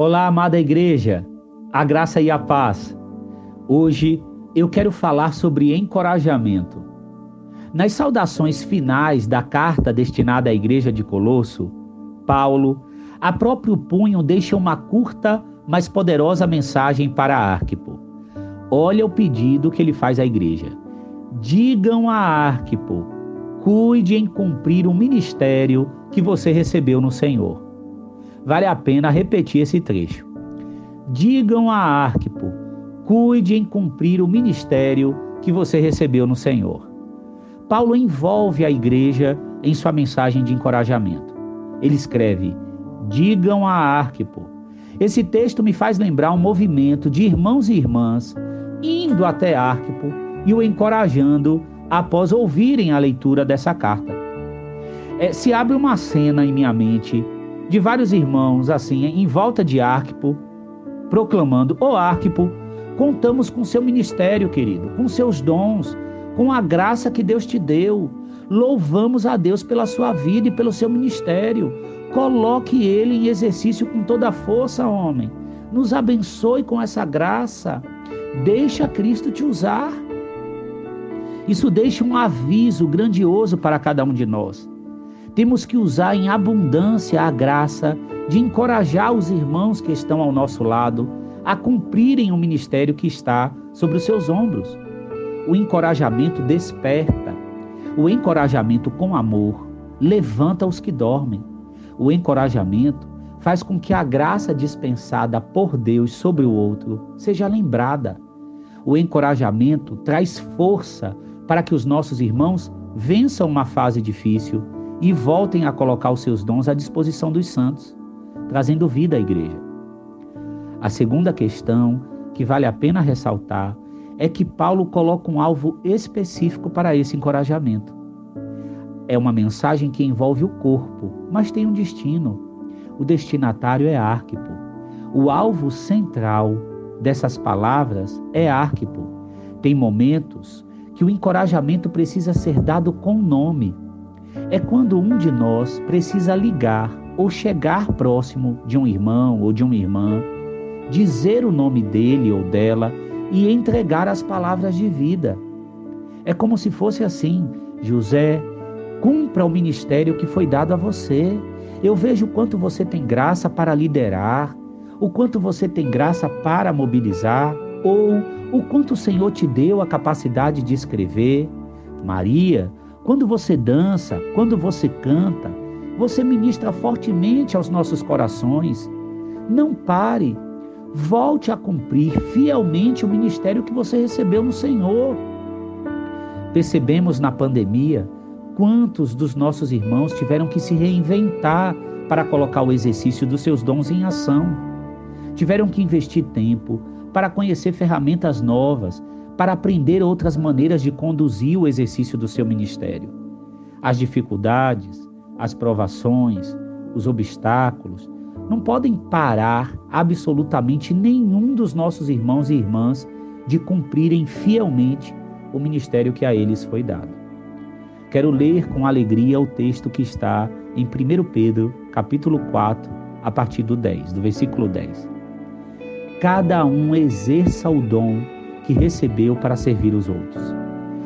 Olá, amada igreja, a graça e a paz. Hoje eu quero falar sobre encorajamento. Nas saudações finais da carta destinada à igreja de Colosso, Paulo, a próprio punho, deixa uma curta, mas poderosa mensagem para Arquipo. Olha o pedido que ele faz à igreja. Digam a Arquipo, cuide em cumprir o ministério que você recebeu no Senhor. Vale a pena repetir esse trecho. Digam a Arquipo, cuide em cumprir o ministério que você recebeu no Senhor. Paulo envolve a igreja em sua mensagem de encorajamento. Ele escreve: Digam a Arquipo. Esse texto me faz lembrar um movimento de irmãos e irmãs indo até Arquipo e o encorajando após ouvirem a leitura dessa carta. É, se abre uma cena em minha mente de vários irmãos assim em volta de Arquipo, proclamando: Ó oh, Arquipo, contamos com seu ministério, querido, com seus dons, com a graça que Deus te deu. Louvamos a Deus pela sua vida e pelo seu ministério. Coloque ele em exercício com toda a força, homem. Nos abençoe com essa graça. Deixa Cristo te usar. Isso deixa um aviso grandioso para cada um de nós. Temos que usar em abundância a graça de encorajar os irmãos que estão ao nosso lado a cumprirem o ministério que está sobre os seus ombros. O encorajamento desperta. O encorajamento com amor levanta os que dormem. O encorajamento faz com que a graça dispensada por Deus sobre o outro seja lembrada. O encorajamento traz força para que os nossos irmãos vençam uma fase difícil e voltem a colocar os seus dons à disposição dos santos, trazendo vida à igreja. A segunda questão que vale a pena ressaltar é que Paulo coloca um alvo específico para esse encorajamento. É uma mensagem que envolve o corpo, mas tem um destino. O destinatário é Arquipo. O alvo central dessas palavras é Arquipo. Tem momentos que o encorajamento precisa ser dado com nome. É quando um de nós precisa ligar ou chegar próximo de um irmão ou de uma irmã, dizer o nome dele ou dela e entregar as palavras de vida. É como se fosse assim: José, Cumpra o ministério que foi dado a você. Eu vejo o quanto você tem graça para liderar, o quanto você tem graça para mobilizar, ou o quanto o Senhor te deu a capacidade de escrever. Maria, quando você dança, quando você canta, você ministra fortemente aos nossos corações. Não pare, volte a cumprir fielmente o ministério que você recebeu no Senhor. Percebemos na pandemia Quantos dos nossos irmãos tiveram que se reinventar para colocar o exercício dos seus dons em ação? Tiveram que investir tempo para conhecer ferramentas novas, para aprender outras maneiras de conduzir o exercício do seu ministério. As dificuldades, as provações, os obstáculos não podem parar absolutamente nenhum dos nossos irmãos e irmãs de cumprirem fielmente o ministério que a eles foi dado. Quero ler com alegria o texto que está em 1 Pedro, capítulo 4, a partir do 10, do versículo 10. Cada um exerça o dom que recebeu para servir os outros,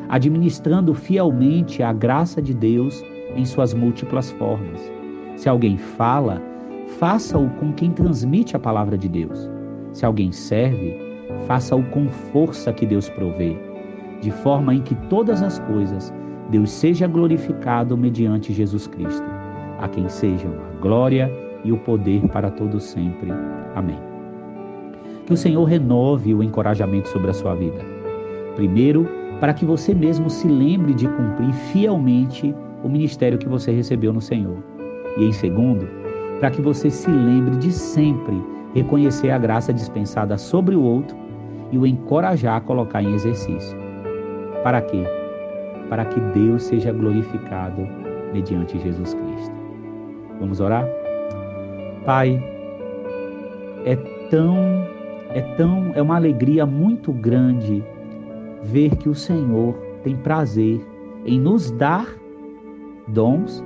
administrando fielmente a graça de Deus em suas múltiplas formas. Se alguém fala, faça-o com quem transmite a palavra de Deus. Se alguém serve, faça-o com força que Deus provê, de forma em que todas as coisas Deus seja glorificado mediante Jesus Cristo, a quem sejam a glória e o poder para todos sempre. Amém. Que o Senhor renove o encorajamento sobre a sua vida. Primeiro, para que você mesmo se lembre de cumprir fielmente o ministério que você recebeu no Senhor. E em segundo, para que você se lembre de sempre reconhecer a graça dispensada sobre o outro e o encorajar a colocar em exercício. Para quê? para que Deus seja glorificado mediante Jesus Cristo. Vamos orar? Pai, é tão, é tão, é uma alegria muito grande ver que o Senhor tem prazer em nos dar dons,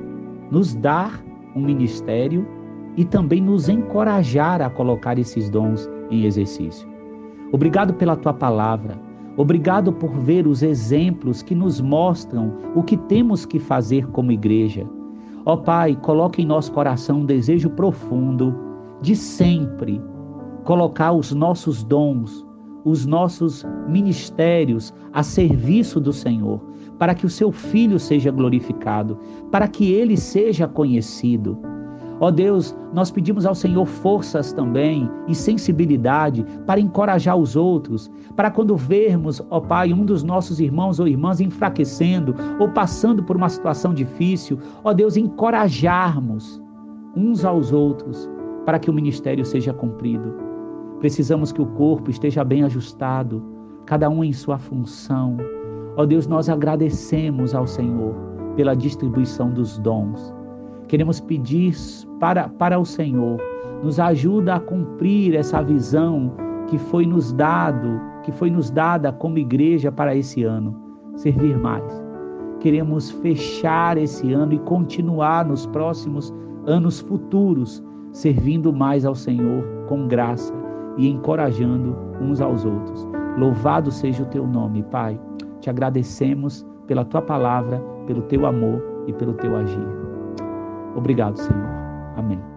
nos dar um ministério e também nos encorajar a colocar esses dons em exercício. Obrigado pela tua palavra. Obrigado por ver os exemplos que nos mostram o que temos que fazer como igreja. Ó Pai, coloque em nosso coração um desejo profundo de sempre colocar os nossos dons, os nossos ministérios a serviço do Senhor, para que o seu filho seja glorificado, para que ele seja conhecido. Ó Deus, nós pedimos ao Senhor forças também e sensibilidade para encorajar os outros, para quando vermos, ó Pai, um dos nossos irmãos ou irmãs enfraquecendo ou passando por uma situação difícil, ó Deus, encorajarmos uns aos outros para que o ministério seja cumprido. Precisamos que o corpo esteja bem ajustado, cada um em sua função. Ó Deus, nós agradecemos ao Senhor pela distribuição dos dons. Queremos pedir para, para o Senhor, nos ajuda a cumprir essa visão que foi nos dado, que foi nos dada como igreja para esse ano, servir mais. Queremos fechar esse ano e continuar nos próximos anos futuros servindo mais ao Senhor com graça e encorajando uns aos outros. Louvado seja o teu nome, Pai. Te agradecemos pela tua palavra, pelo teu amor e pelo teu agir. Obrigado, Senhor. Amém.